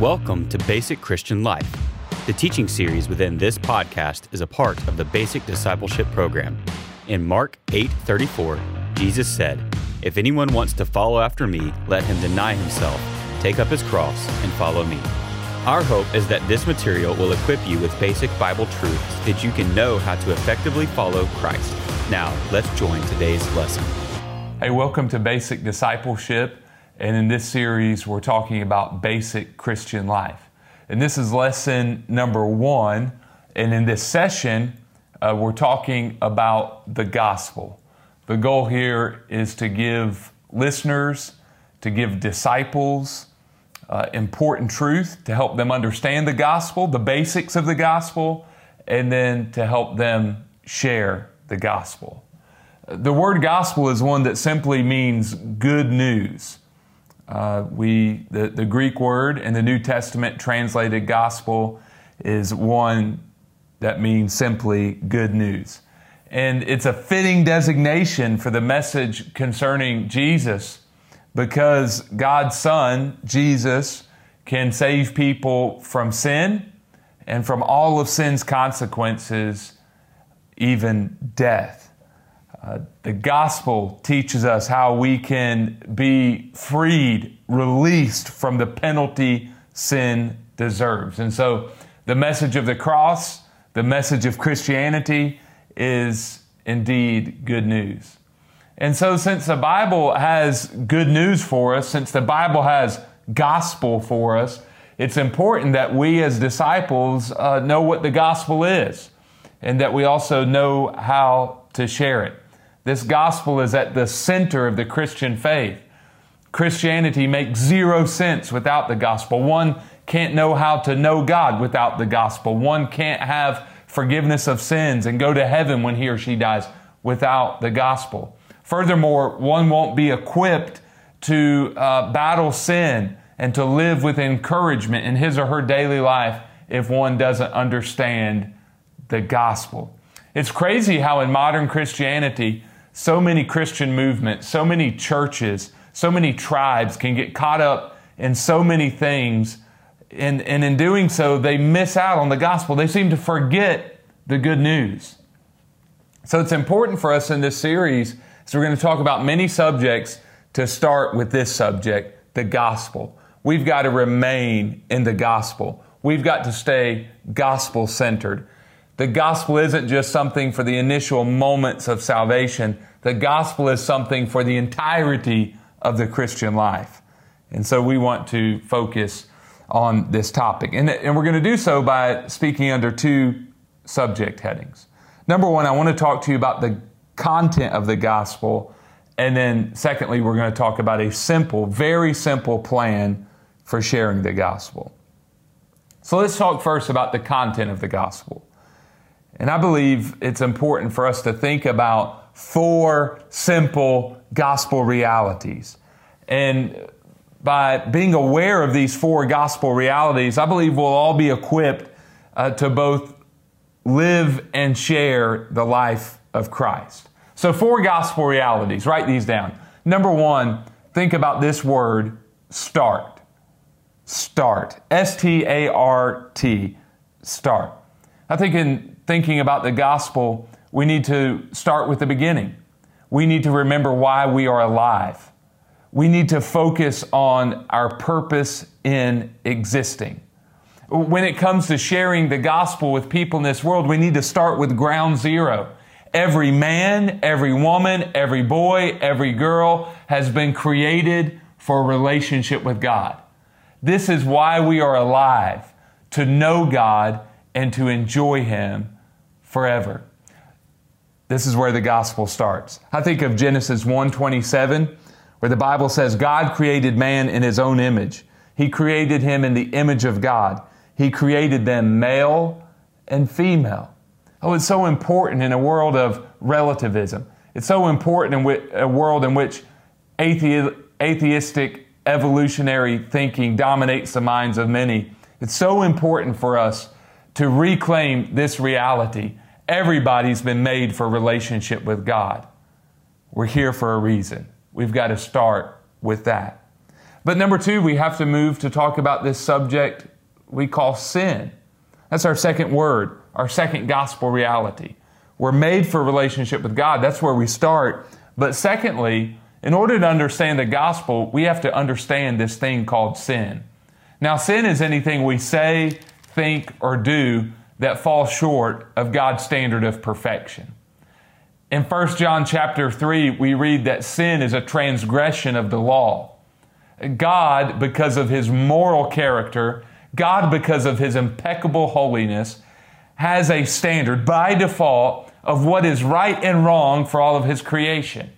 Welcome to Basic Christian Life. The teaching series within this podcast is a part of the Basic Discipleship Program. In Mark 8:34, Jesus said, "If anyone wants to follow after me, let him deny himself, take up his cross, and follow me." Our hope is that this material will equip you with basic Bible truths that you can know how to effectively follow Christ. Now, let's join today's lesson. Hey, welcome to Basic Discipleship. And in this series, we're talking about basic Christian life. And this is lesson number one. And in this session, uh, we're talking about the gospel. The goal here is to give listeners, to give disciples, uh, important truth to help them understand the gospel, the basics of the gospel, and then to help them share the gospel. The word gospel is one that simply means good news. Uh, we, the, the Greek word in the New Testament translated gospel is one that means simply good news. And it's a fitting designation for the message concerning Jesus because God's Son, Jesus, can save people from sin and from all of sin's consequences, even death. The gospel teaches us how we can be freed, released from the penalty sin deserves. And so, the message of the cross, the message of Christianity, is indeed good news. And so, since the Bible has good news for us, since the Bible has gospel for us, it's important that we as disciples uh, know what the gospel is and that we also know how to share it. This gospel is at the center of the Christian faith. Christianity makes zero sense without the gospel. One can't know how to know God without the gospel. One can't have forgiveness of sins and go to heaven when he or she dies without the gospel. Furthermore, one won't be equipped to uh, battle sin and to live with encouragement in his or her daily life if one doesn't understand the gospel. It's crazy how in modern Christianity, so many Christian movements, so many churches, so many tribes can get caught up in so many things. And, and in doing so, they miss out on the gospel. They seem to forget the good news. So it's important for us in this series so we're going to talk about many subjects to start with this subject, the gospel. We've got to remain in the gospel. We've got to stay gospel centered. The gospel isn't just something for the initial moments of salvation. The gospel is something for the entirety of the Christian life. And so we want to focus on this topic. And, and we're going to do so by speaking under two subject headings. Number one, I want to talk to you about the content of the gospel. And then, secondly, we're going to talk about a simple, very simple plan for sharing the gospel. So let's talk first about the content of the gospel. And I believe it's important for us to think about four simple gospel realities. And by being aware of these four gospel realities, I believe we'll all be equipped uh, to both live and share the life of Christ. So, four gospel realities. Write these down. Number one, think about this word start. Start. S T A R T. Start. I think in thinking about the gospel, we need to start with the beginning. We need to remember why we are alive. We need to focus on our purpose in existing. When it comes to sharing the gospel with people in this world, we need to start with ground zero. Every man, every woman, every boy, every girl has been created for a relationship with God. This is why we are alive, to know God and to enjoy Him forever. This is where the gospel starts. I think of Genesis 1:27 where the Bible says God created man in his own image. He created him in the image of God. He created them male and female. Oh, it's so important in a world of relativism. It's so important in a world in which atheistic evolutionary thinking dominates the minds of many. It's so important for us to reclaim this reality. Everybody's been made for relationship with God. We're here for a reason. We've got to start with that. But number two, we have to move to talk about this subject we call sin. That's our second word, our second gospel reality. We're made for relationship with God. That's where we start. But secondly, in order to understand the gospel, we have to understand this thing called sin. Now, sin is anything we say, think, or do that falls short of God's standard of perfection. In 1 John chapter 3, we read that sin is a transgression of the law. God, because of his moral character, God, because of his impeccable holiness, has a standard by default of what is right and wrong for all of his creation.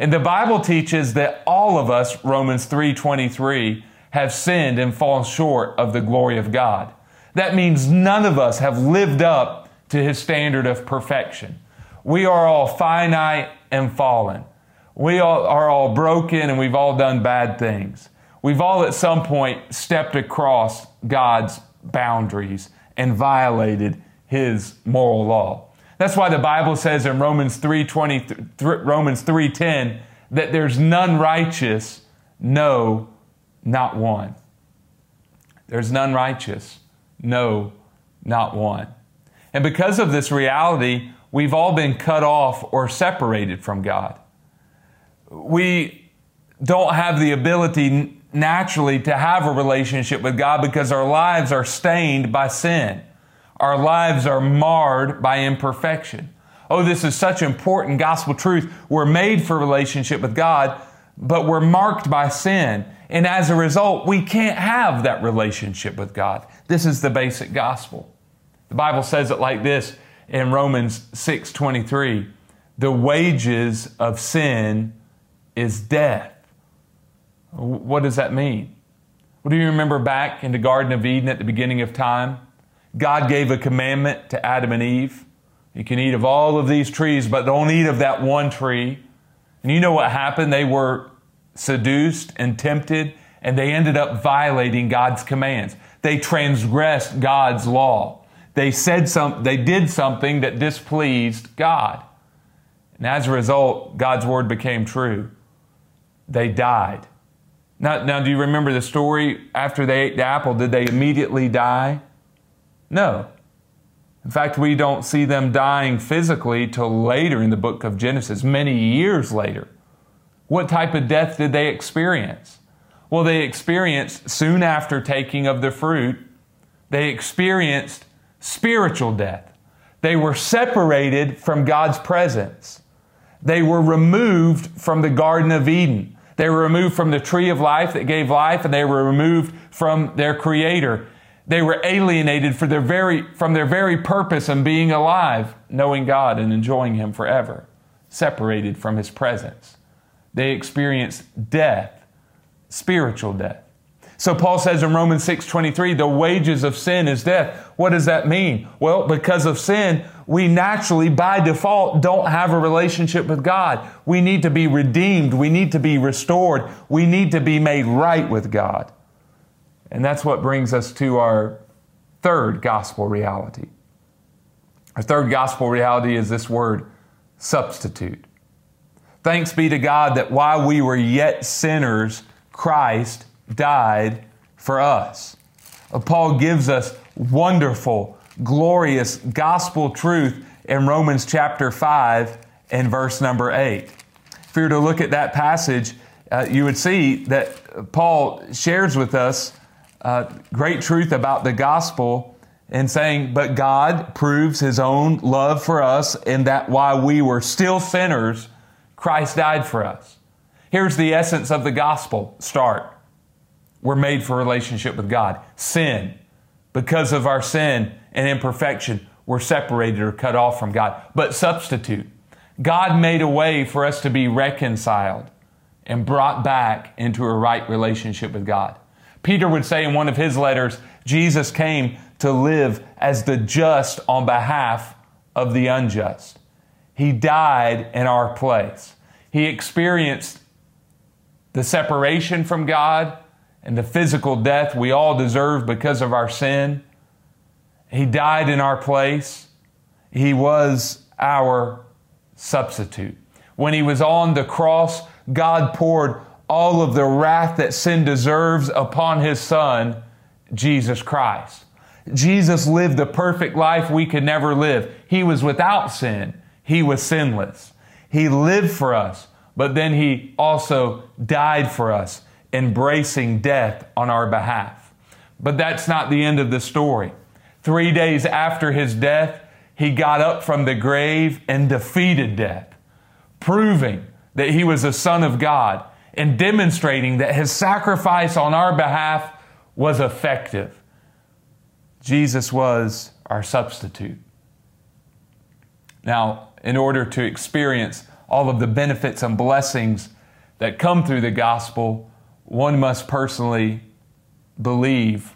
And the Bible teaches that all of us, Romans 3:23, have sinned and fallen short of the glory of God. That means none of us have lived up to his standard of perfection. We are all finite and fallen. We all are all broken and we've all done bad things. We've all at some point stepped across God's boundaries and violated his moral law. That's why the Bible says in Romans 3:20 Romans 3:10 that there's none righteous, no, not one. There's none righteous, no, not one. And because of this reality, we've all been cut off or separated from God. We don't have the ability naturally to have a relationship with God because our lives are stained by sin. Our lives are marred by imperfection. Oh, this is such important gospel truth. We're made for relationship with God, but we're marked by sin. And as a result, we can't have that relationship with God. This is the basic gospel. The Bible says it like this in Romans 6:23, "The wages of sin is death." What does that mean? Well, do you remember back in the Garden of Eden at the beginning of time? God gave a commandment to Adam and Eve. You can eat of all of these trees, but don't eat of that one tree. And you know what happened? They were seduced and tempted, and they ended up violating God's commands. They transgressed God's law. They said some, they did something that displeased God. And as a result, God's word became true. They died. Now, now, do you remember the story after they ate the apple? Did they immediately die? No. In fact, we don't see them dying physically till later in the book of Genesis, many years later. What type of death did they experience? Well, they experienced soon after taking of the fruit, they experienced spiritual death. They were separated from God's presence. They were removed from the Garden of Eden. They were removed from the tree of life that gave life, and they were removed from their Creator. They were alienated their very, from their very purpose in being alive, knowing God and enjoying Him forever, separated from His presence. They experienced death, spiritual death. So Paul says in Romans 6:23, the wages of sin is death. What does that mean? Well, because of sin, we naturally by default don't have a relationship with God. We need to be redeemed, we need to be restored, we need to be made right with God. And that's what brings us to our third gospel reality. Our third gospel reality is this word substitute. Thanks be to God that while we were yet sinners, Christ died for us. Uh, Paul gives us wonderful, glorious gospel truth in Romans chapter 5 and verse number 8. If you were to look at that passage, uh, you would see that Paul shares with us uh, great truth about the gospel and saying, But God proves his own love for us in that while we were still sinners, Christ died for us. Here's the essence of the gospel start. We're made for relationship with God. Sin. Because of our sin and imperfection, we're separated or cut off from God. But substitute. God made a way for us to be reconciled and brought back into a right relationship with God. Peter would say in one of his letters, Jesus came to live as the just on behalf of the unjust. He died in our place. He experienced the separation from God and the physical death we all deserve because of our sin. He died in our place. He was our substitute. When he was on the cross, God poured all of the wrath that sin deserves upon his son, Jesus Christ. Jesus lived the perfect life we could never live. He was without sin. He was sinless. He lived for us, but then he also died for us, embracing death on our behalf. But that's not the end of the story. Three days after his death, he got up from the grave and defeated death, proving that he was a son of God and demonstrating that his sacrifice on our behalf was effective. Jesus was our substitute. Now, in order to experience all of the benefits and blessings that come through the gospel, one must personally believe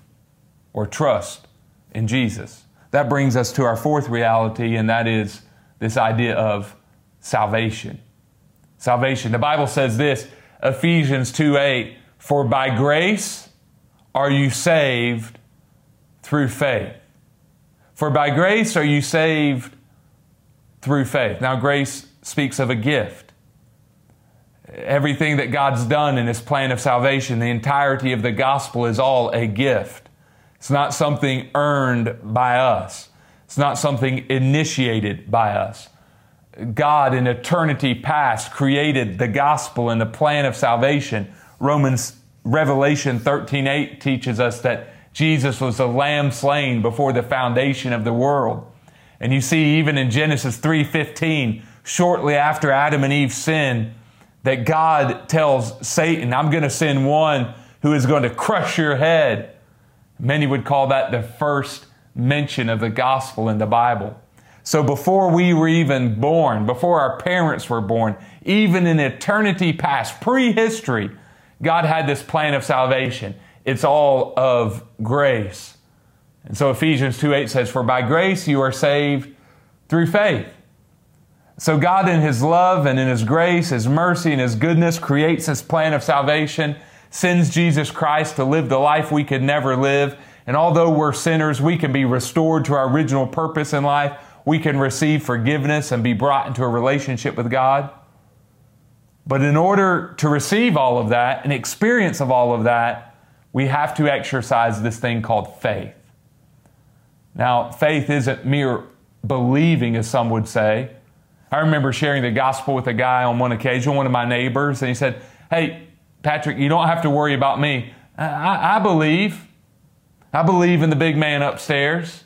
or trust in Jesus. That brings us to our fourth reality, and that is this idea of salvation. Salvation. The Bible says this Ephesians 2 8, for by grace are you saved through faith. For by grace are you saved through faith. Now, grace speaks of a gift. Everything that God's done in His plan of salvation, the entirety of the gospel is all a gift. It's not something earned by us, it's not something initiated by us. God in eternity past created the gospel and the plan of salvation. Romans Revelation 13:8 teaches us that Jesus was a lamb slain before the foundation of the world. And you see even in Genesis 3:15, shortly after Adam and Eve sin, that God tells Satan, I'm going to send one who is going to crush your head. Many would call that the first mention of the gospel in the Bible. So before we were even born, before our parents were born, even in eternity past, prehistory, God had this plan of salvation. It's all of grace. And so Ephesians 2 8 says, For by grace you are saved through faith. So God, in His love and in His grace, His mercy, and His goodness, creates this plan of salvation sends Jesus Christ to live the life we could never live. And although we're sinners, we can be restored to our original purpose in life. We can receive forgiveness and be brought into a relationship with God. But in order to receive all of that and experience of all of that, we have to exercise this thing called faith. Now, faith isn't mere believing, as some would say. I remember sharing the gospel with a guy on one occasion, one of my neighbors, and he said, Hey, Patrick, you don't have to worry about me. I, I believe. I believe in the big man upstairs.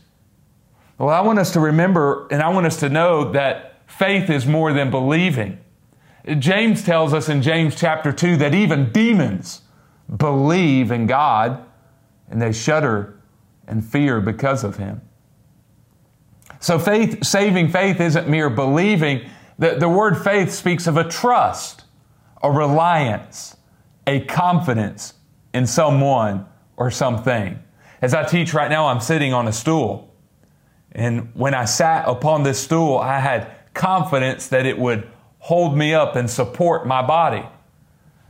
Well, I want us to remember and I want us to know that faith is more than believing. James tells us in James chapter 2 that even demons believe in God and they shudder and fear because of him. So faith, saving faith isn't mere believing. The, the word faith speaks of a trust, a reliance, a confidence in someone or something. As I teach right now, I'm sitting on a stool. And when I sat upon this stool, I had confidence that it would hold me up and support my body.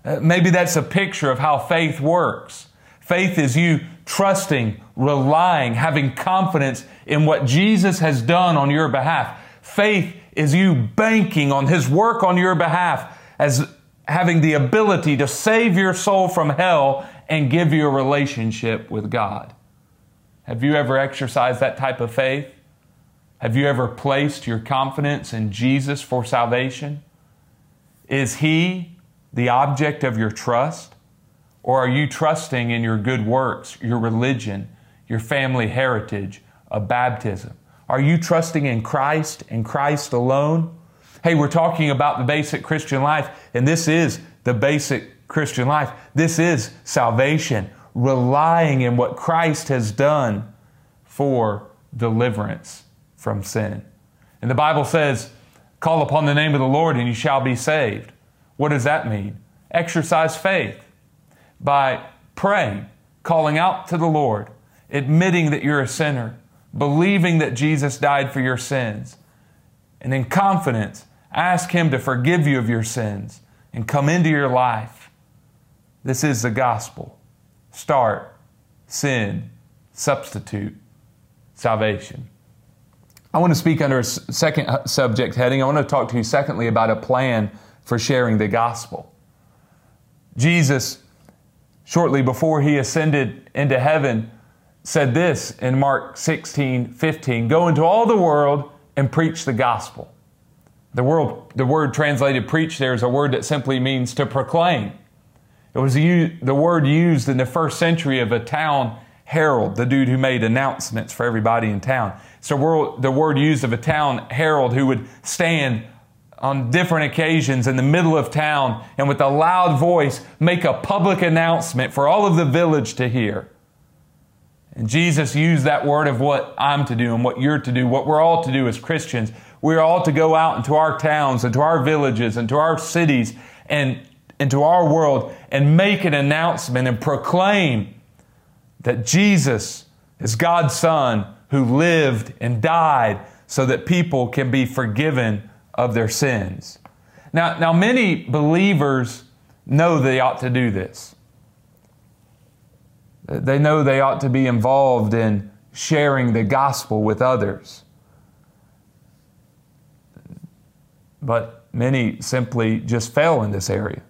Uh, maybe that's a picture of how faith works. Faith is you trusting, relying, having confidence in what Jesus has done on your behalf. Faith is you banking on His work on your behalf as having the ability to save your soul from hell and give you a relationship with God. Have you ever exercised that type of faith? Have you ever placed your confidence in Jesus for salvation? Is He the object of your trust? Or are you trusting in your good works, your religion, your family heritage, a baptism? Are you trusting in Christ and Christ alone? Hey, we're talking about the basic Christian life, and this is the basic Christian life. This is salvation, relying in what Christ has done for deliverance from sin. And the Bible says, Call upon the name of the Lord and you shall be saved. What does that mean? Exercise faith by praying, calling out to the Lord, admitting that you're a sinner, believing that Jesus died for your sins, and in confidence, Ask Him to forgive you of your sins and come into your life. This is the gospel. Start, sin, substitute, salvation. I want to speak under a second uh, subject heading. I want to talk to you, secondly, about a plan for sharing the gospel. Jesus, shortly before he ascended into heaven, said this in Mark 16 15 Go into all the world and preach the gospel. The, world, the word translated preach there is a word that simply means to proclaim. It was the word used in the first century of a town herald, the dude who made announcements for everybody in town. So the word used of a town herald who would stand on different occasions in the middle of town and with a loud voice make a public announcement for all of the village to hear. And Jesus used that word of what I'm to do and what you're to do, what we're all to do as Christians. We're all to go out into our towns, into our villages, into our cities, and into our world and make an announcement and proclaim that Jesus is God's Son who lived and died so that people can be forgiven of their sins. Now, now many believers know they ought to do this. They know they ought to be involved in sharing the gospel with others. But many simply just fail in this area.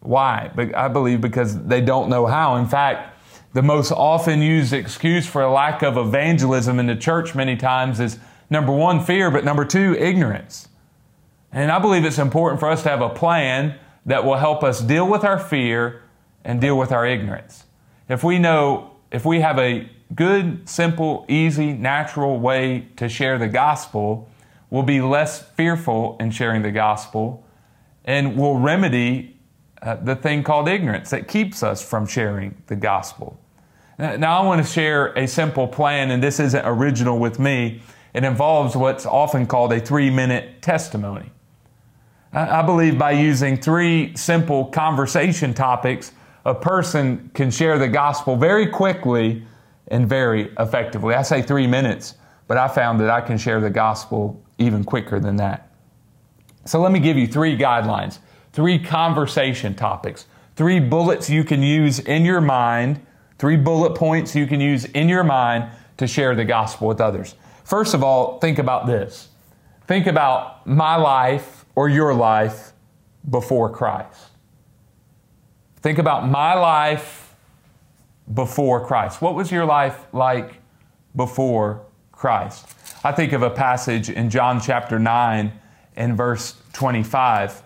Why? I believe because they don't know how. In fact, the most often used excuse for a lack of evangelism in the church many times is number one, fear, but number two, ignorance. And I believe it's important for us to have a plan that will help us deal with our fear and deal with our ignorance if we know, if we have a good, simple, easy, natural way to share the gospel, we'll be less fearful in sharing the gospel and will remedy uh, the thing called ignorance that keeps us from sharing the gospel. Now, I want to share a simple plan, and this isn't original with me. It involves what's often called a three minute testimony. I believe by using three simple conversation topics, a person can share the gospel very quickly and very effectively. I say three minutes, but I found that I can share the gospel even quicker than that. So let me give you three guidelines, three conversation topics, three bullets you can use in your mind, three bullet points you can use in your mind to share the gospel with others. First of all, think about this. Think about my life or your life before Christ. Think about my life before Christ. What was your life like before Christ? I think of a passage in John chapter 9 and verse 25.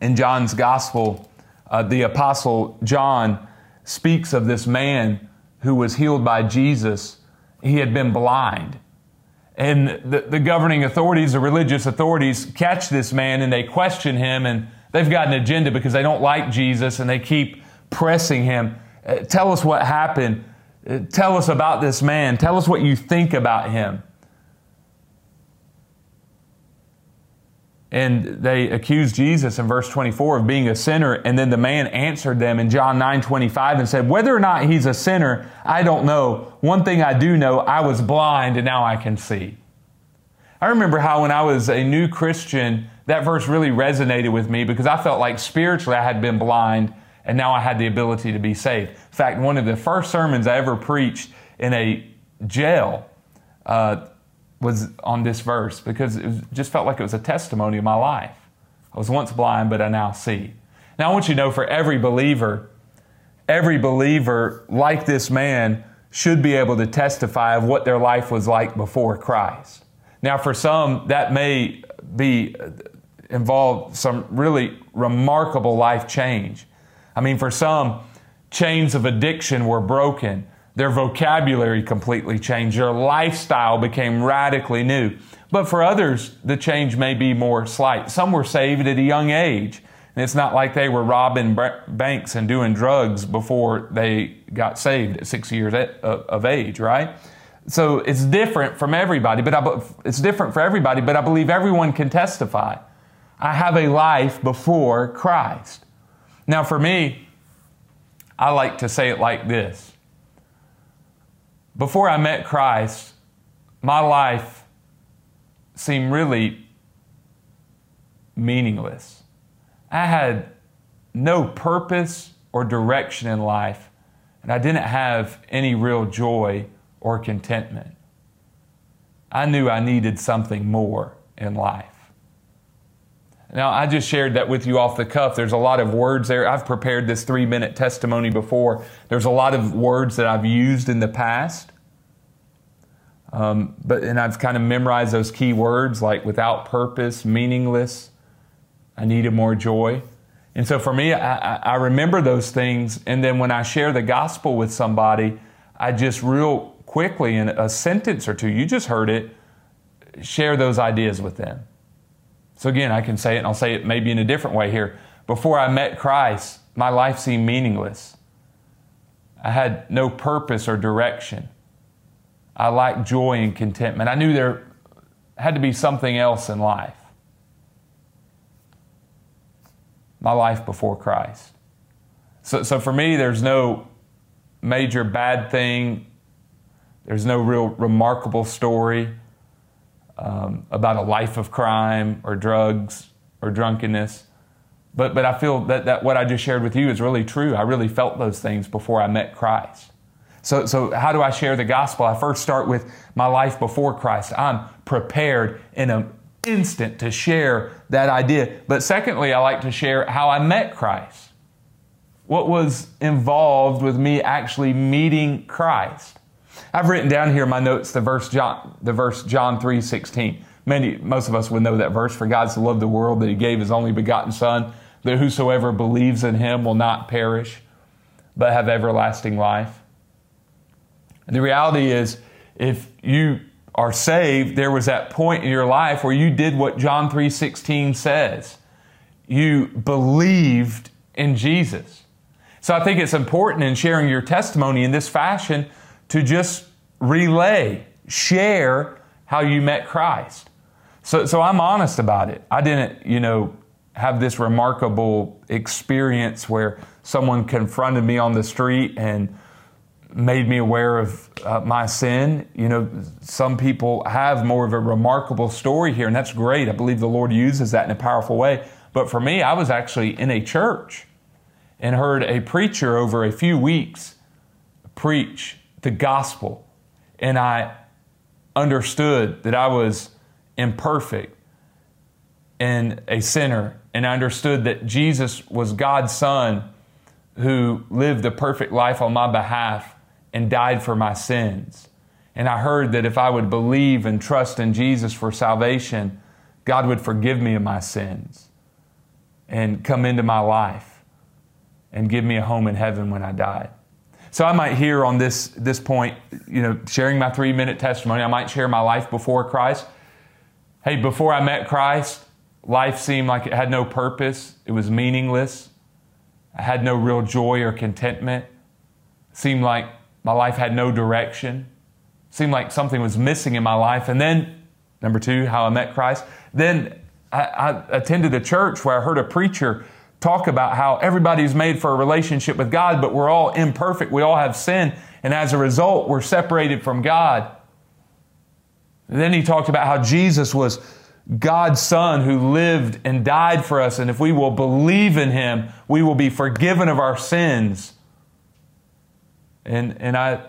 In John's gospel, uh, the apostle John speaks of this man who was healed by Jesus. He had been blind. And the, the governing authorities, the religious authorities, catch this man and they question him and They've got an agenda because they don't like Jesus and they keep pressing him. Uh, tell us what happened. Uh, tell us about this man. Tell us what you think about him. And they accused Jesus in verse 24 of being a sinner. And then the man answered them in John 9 25 and said, Whether or not he's a sinner, I don't know. One thing I do know, I was blind and now I can see. I remember how when I was a new Christian, that verse really resonated with me because I felt like spiritually I had been blind and now I had the ability to be saved. In fact, one of the first sermons I ever preached in a jail uh, was on this verse because it was, just felt like it was a testimony of my life. I was once blind, but I now see. Now, I want you to know for every believer, every believer like this man should be able to testify of what their life was like before Christ. Now, for some, that may be uh, involve some really remarkable life change. I mean, for some, chains of addiction were broken. Their vocabulary completely changed. Their lifestyle became radically new. But for others, the change may be more slight. Some were saved at a young age. And it's not like they were robbing banks and doing drugs before they got saved at six years of age, right? So it's different from everybody, but I, it's different for everybody, but I believe everyone can testify. I have a life before Christ. Now, for me, I like to say it like this Before I met Christ, my life seemed really meaningless. I had no purpose or direction in life, and I didn't have any real joy or contentment. I knew I needed something more in life. Now, I just shared that with you off the cuff. There's a lot of words there. I've prepared this three minute testimony before. There's a lot of words that I've used in the past. Um, but and I've kind of memorized those key words like without purpose, meaningless. I needed more joy. And so for me, I, I remember those things. And then when I share the gospel with somebody, I just real quickly in a sentence or two, you just heard it, share those ideas with them. So again, I can say it and I'll say it maybe in a different way here. Before I met Christ, my life seemed meaningless. I had no purpose or direction. I lacked joy and contentment. I knew there had to be something else in life. My life before Christ. So, so for me, there's no major bad thing, there's no real remarkable story um, about a life of crime or drugs or drunkenness. But, but I feel that, that what I just shared with you is really true. I really felt those things before I met Christ. So, so how do I share the gospel? I first start with my life before Christ. I'm prepared in an instant to share that idea. But secondly, I like to share how I met Christ. What was involved with me actually meeting Christ? I've written down here in my notes the verse John, the verse John 3 16. Many, most of us would know that verse. For God so loved the world that he gave his only begotten Son, that whosoever believes in him will not perish, but have everlasting life. And the reality is, if you are saved, there was that point in your life where you did what John 3:16 says. You believed in Jesus. So I think it's important in sharing your testimony in this fashion to just relay, share how you met Christ. So, so I'm honest about it. I didn't, you know, have this remarkable experience where someone confronted me on the street and made me aware of uh, my sin. You know, some people have more of a remarkable story here, and that's great. I believe the Lord uses that in a powerful way. But for me, I was actually in a church and heard a preacher over a few weeks preach the gospel. And I understood that I was imperfect and a sinner. And I understood that Jesus was God's Son who lived a perfect life on my behalf and died for my sins. And I heard that if I would believe and trust in Jesus for salvation, God would forgive me of my sins and come into my life and give me a home in heaven when I died. So I might hear on this, this point, you know, sharing my three minute testimony, I might share my life before Christ. Hey, before I met Christ, life seemed like it had no purpose, it was meaningless. I had no real joy or contentment. It seemed like my life had no direction. It seemed like something was missing in my life. And then, number two, how I met Christ. Then I, I attended a church where I heard a preacher talk about how everybody's made for a relationship with God, but we're all imperfect. We all have sin. And as a result, we're separated from God. And then he talked about how Jesus was God's Son who lived and died for us. And if we will believe in Him, we will be forgiven of our sins. And, and I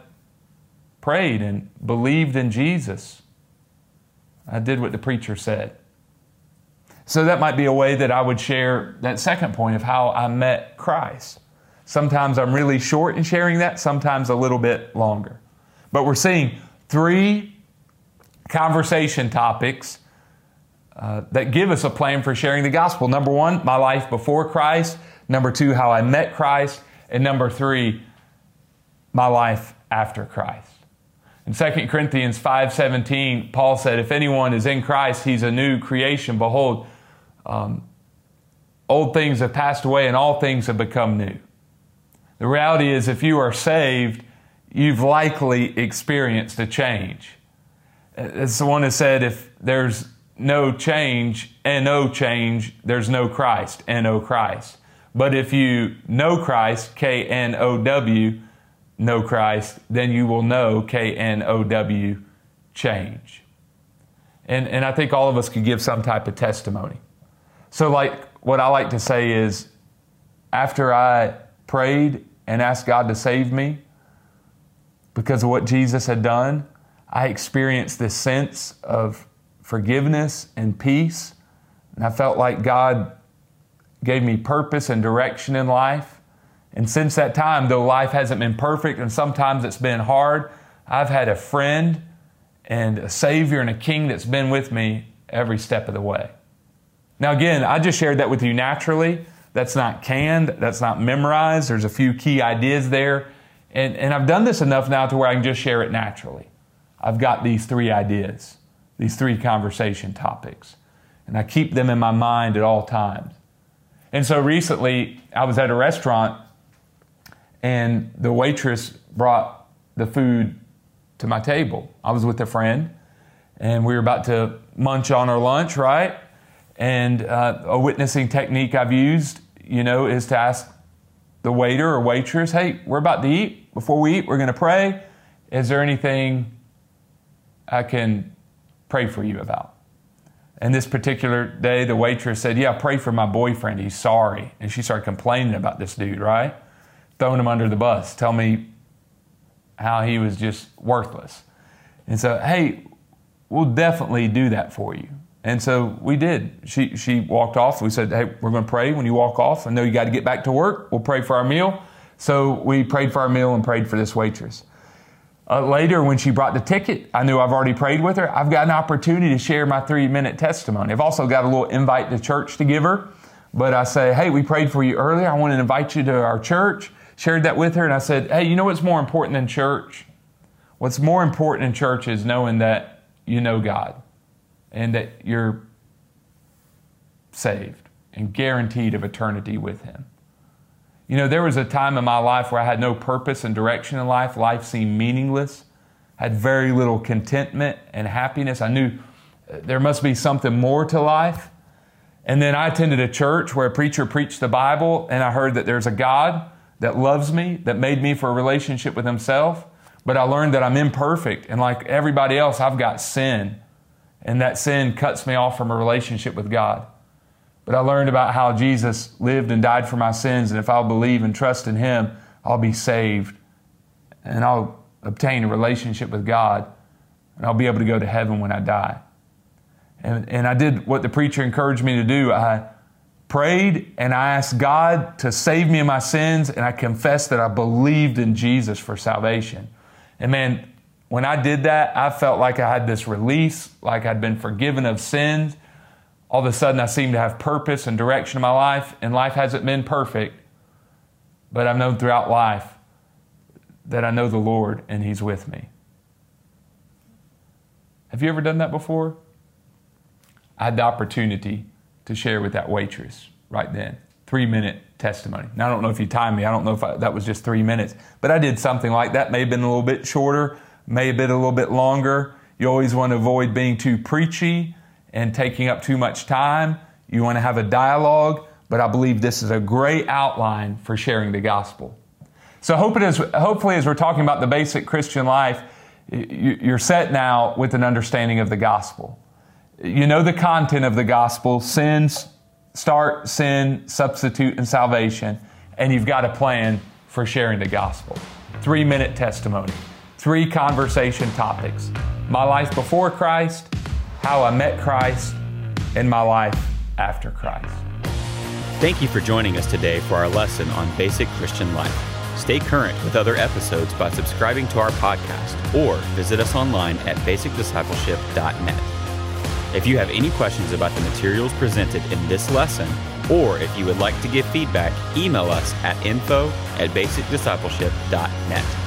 prayed and believed in Jesus. I did what the preacher said. So that might be a way that I would share that second point of how I met Christ. Sometimes I'm really short in sharing that, sometimes a little bit longer. But we're seeing three conversation topics uh, that give us a plan for sharing the gospel. Number one, my life before Christ. Number two, how I met Christ. And number three, my life after Christ. In 2 Corinthians 5:17, Paul said, "If anyone is in Christ, he's a new creation. Behold, um, old things have passed away and all things have become new. The reality is, if you are saved, you've likely experienced a change. As the one has said, if there's no change and no change, there's no Christ and no Christ. But if you know Christ, K N O W, know Christ, then you will know K N O W, change. And, and I think all of us could give some type of testimony. So, like, what I like to say is after I prayed and asked God to save me because of what Jesus had done, I experienced this sense of forgiveness and peace And I felt like God gave me purpose and direction in life. And since that time, though life hasn't been perfect and sometimes it's been hard, I've had a friend and a Savior and a King that's been with me every step of the way. Now, again, I just shared that with you naturally. That's not canned, that's not memorized. There's a few key ideas there. And, and I've done this enough now to where I can just share it naturally. I've got these three ideas, these three conversation topics, and I keep them in my mind at all times. And so recently, I was at a restaurant and the waitress brought the food to my table. I was with a friend and we were about to munch on our lunch, right? And uh, a witnessing technique I've used, you know, is to ask the waiter or waitress, hey, we're about to eat. Before we eat, we're going to pray. Is there anything I can pray for you about? And this particular day, the waitress said, Yeah, pray for my boyfriend. He's sorry. And she started complaining about this dude, right? Throwing him under the bus. Tell me how he was just worthless. And so, hey, we'll definitely do that for you. And so we did. She, she walked off. We said, hey, we're going to pray when you walk off. I know you got to get back to work. We'll pray for our meal. So we prayed for our meal and prayed for this waitress. Uh, later, when she brought the ticket, I knew I've already prayed with her. I've got an opportunity to share my three minute testimony. I've also got a little invite to church to give her. But I say, hey, we prayed for you earlier. I want to invite you to our church. Shared that with her. And I said, hey, you know what's more important than church? What's more important in church is knowing that you know God and that you're saved and guaranteed of eternity with Him. You know, there was a time in my life where I had no purpose and direction in life. Life seemed meaningless, had very little contentment and happiness. I knew uh, there must be something more to life. And then I attended a church where a preacher preached the Bible, and I heard that there's a God that loves me, that made me for a relationship with Himself. But I learned that I'm imperfect, and like everybody else, I've got sin. And that sin cuts me off from a relationship with God. But I learned about how Jesus lived and died for my sins, and if I'll believe and trust in Him, I'll be saved and I'll obtain a relationship with God and I'll be able to go to heaven when I die. And, and I did what the preacher encouraged me to do. I prayed and I asked God to save me of my sins, and I confessed that I believed in Jesus for salvation. And man, when I did that, I felt like I had this release, like I'd been forgiven of sins all of a sudden I seemed to have purpose and direction in my life, and life hasn't been perfect, but I've known throughout life that I know the Lord and He's with me. Have you ever done that before? I had the opportunity to share with that waitress right then. Three minute testimony. Now, I don't know if you timed me. I don't know if I, that was just three minutes, but I did something like that. May have been a little bit shorter, may have been a little bit longer. You always want to avoid being too preachy and taking up too much time. You want to have a dialogue, but I believe this is a great outline for sharing the gospel. So hope it is, hopefully, as we're talking about the basic Christian life, you're set now with an understanding of the gospel. You know the content of the gospel sins, start, sin, substitute, and salvation, and you've got a plan for sharing the gospel. Three minute testimony, three conversation topics my life before Christ, how I met Christ, and my life after Christ. Thank you for joining us today for our lesson on basic Christian life. Stay current with other episodes by subscribing to our podcast or visit us online at basicdiscipleship.net. If you have any questions about the materials presented in this lesson, or if you would like to give feedback, email us at info at basicdiscipleship.net.